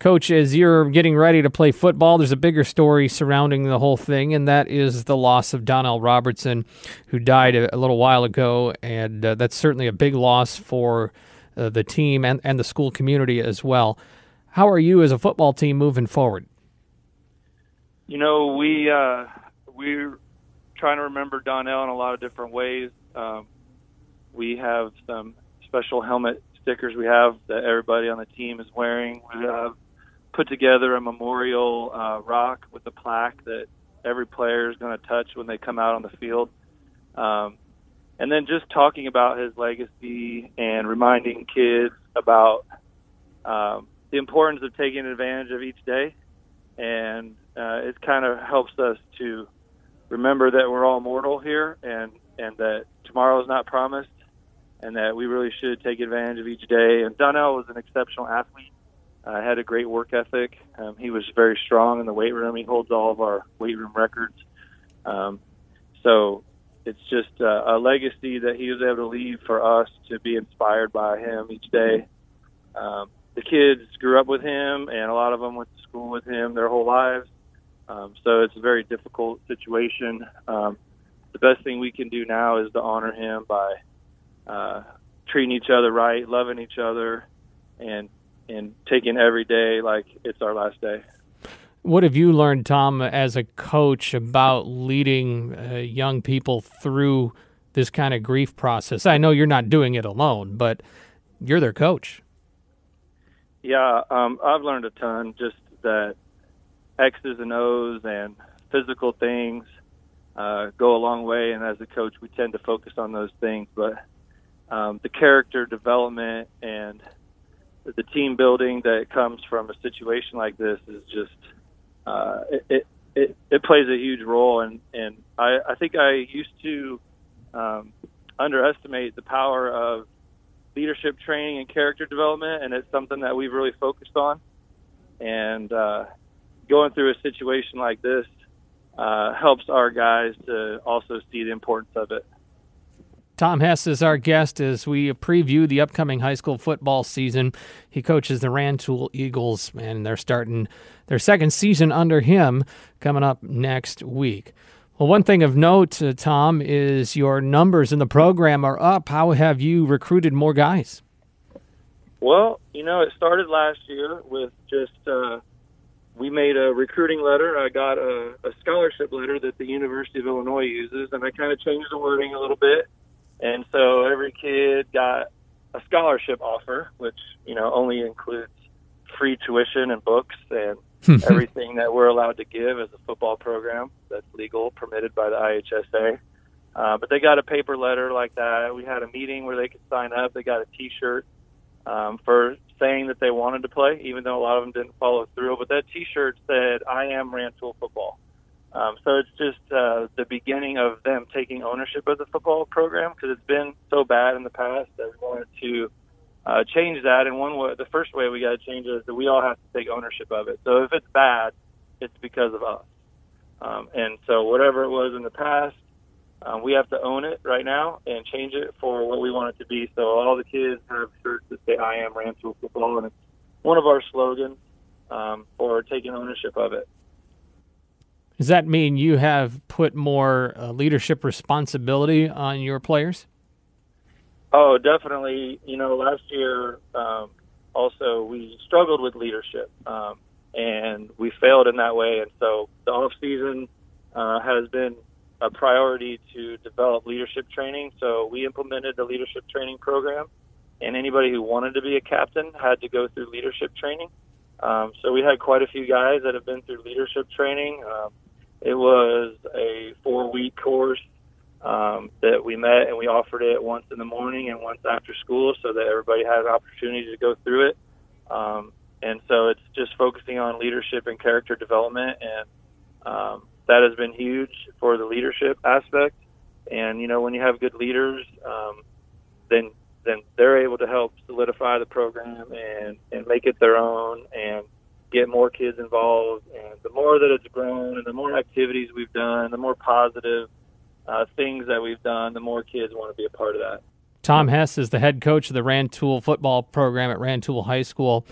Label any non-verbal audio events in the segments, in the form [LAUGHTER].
Coach, as you're getting ready to play football, there's a bigger story surrounding the whole thing, and that is the loss of Donnell Robertson, who died a, little while ago. And uh, that's certainly a big loss for uh, the team and, and the school community as well. How are you as a football team moving forward? You know, we uh, we're trying to remember Donnell in a lot of different ways. Um, we have some special helmet stickers we have that everybody on the team is wearing. We have put together a memorial uh, rock with a plaque that every player is going to touch when they come out on the field. Um, and then just talking about his legacy and reminding kids about um, the importance of taking advantage of each day. And uh, it kind of helps us to remember that we're all mortal here and, and that tomorrow is not promised and that we really should take advantage of each day. And Donnell was an exceptional athlete uh, had a great work ethic. Um, he was very strong in the weight room. He holds all of our weight room records. Um, so it's just uh, a legacy that he was able to leave for us to be inspired by him each day. Um, the kids grew up with him, and a lot of them went to school with him their whole lives. Um, so it's a very difficult situation. Um, the best thing we can do now is to honor him by uh, treating each other right, loving each other, and and taking every day like it's our last day. What have you learned, Tom, as a coach about leading uh, young people through this kind of grief process? I know you're not doing it alone, but you're their coach. Yeah, um, I've learned a ton. Just that X's and O's and physical things uh, go a long way, and as a coach, we tend to focus on those things. But um, the character development and the team building that comes from a situation like this is just uh, it, it it plays a huge role and and I, I think I used to um, underestimate the power of leadership training and character development and it's something that we've really focused on and uh, going through a situation like this uh, helps our guys to also see the importance of it. Tom Hess is our guest as we preview the upcoming high school football season. He coaches the Rantoul Eagles, and they're starting their second season under him coming up next week. Well, one thing of note, uh, Tom, is your numbers in the program are up. How have you recruited more guys? Well, you know, it started last year with just uh, we made a recruiting letter. I got a, a scholarship letter that the University of Illinois uses, and I kind of changed the wording a little bit and so every kid got a scholarship offer, which, you know, only includes free tuition and books and [LAUGHS] everything that we're allowed to give as a football program that's legal, permitted by the IHSA. Uh, but they got a paper letter like that. We had a meeting where they could sign up. They got a T-shirt um, for saying that they wanted to play, even though a lot of them didn't follow through. But that T-shirt said, "I am Rantoul football." Um, so it's just uh, the beginning of them taking ownership of the football program because it's been so bad in the past that we wanted to uh, change that. And one way, the first way we got to change it is that we all have to take ownership of it. So if it's bad, it's because of us. Um, and so whatever it was in the past, um, we have to own it right now and change it for what we want it to be. So all the kids have shirts that say "I am Rantoul football," and it's one of our slogans um, for taking ownership of it. Does that mean you have put more uh, leadership responsibility on your players? Oh, definitely. You know, last year um, also we struggled with leadership, um, and we failed in that way. And so the off season uh, has been a priority to develop leadership training. So we implemented a leadership training program, and anybody who wanted to be a captain had to go through leadership training. Um, so we had quite a few guys that have been through leadership training. Um, it was a four week course um, that we met and we offered it once in the morning and once after school so that everybody had an opportunity to go through it. Um, and so it's just focusing on leadership and character development. And um, that has been huge for the leadership aspect. And, you know, when you have good leaders, um, then then they're able to help solidify the program and, and make it their own and get more kids involved. And the more that it's grown and the more activities we've done, the more positive uh, things that we've done, the more kids want to be a part of that. Tom Hess is the head coach of the Rantoul football program at Rantoul High School.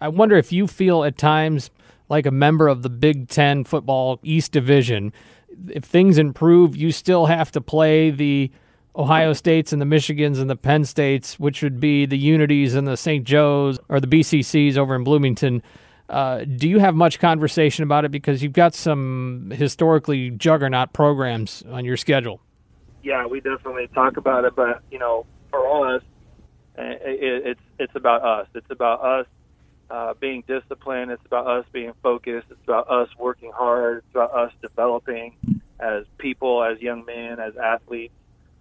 I wonder if you feel at times like a member of the Big Ten football East Division. If things improve, you still have to play the Ohio States and the Michigans and the Penn States, which would be the Unities and the St. Joe's or the BCCs over in Bloomington. Uh, do you have much conversation about it because you've got some historically juggernaut programs on your schedule? Yeah, we definitely talk about it, but you know, for us, it, it's it's about us. It's about us uh, being disciplined. It's about us being focused. It's about us working hard. It's about us developing as people, as young men, as athletes,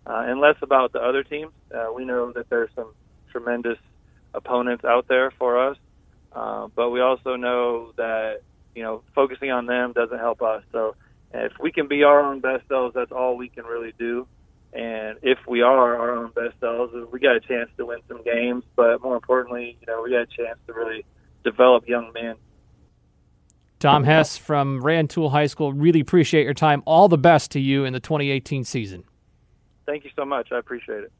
uh, and less about the other teams. Uh, we know that there's some tremendous opponents out there for us, uh, but we also know that you know focusing on them doesn't help us. So if we can be our own best selves, that's all we can really do. And if we are our own best selves, we got a chance to win some games. But more importantly, you know, we got a chance to really develop young men. Tom Hess from Rantoul High School, really appreciate your time. All the best to you in the 2018 season. Thank you so much. I appreciate it.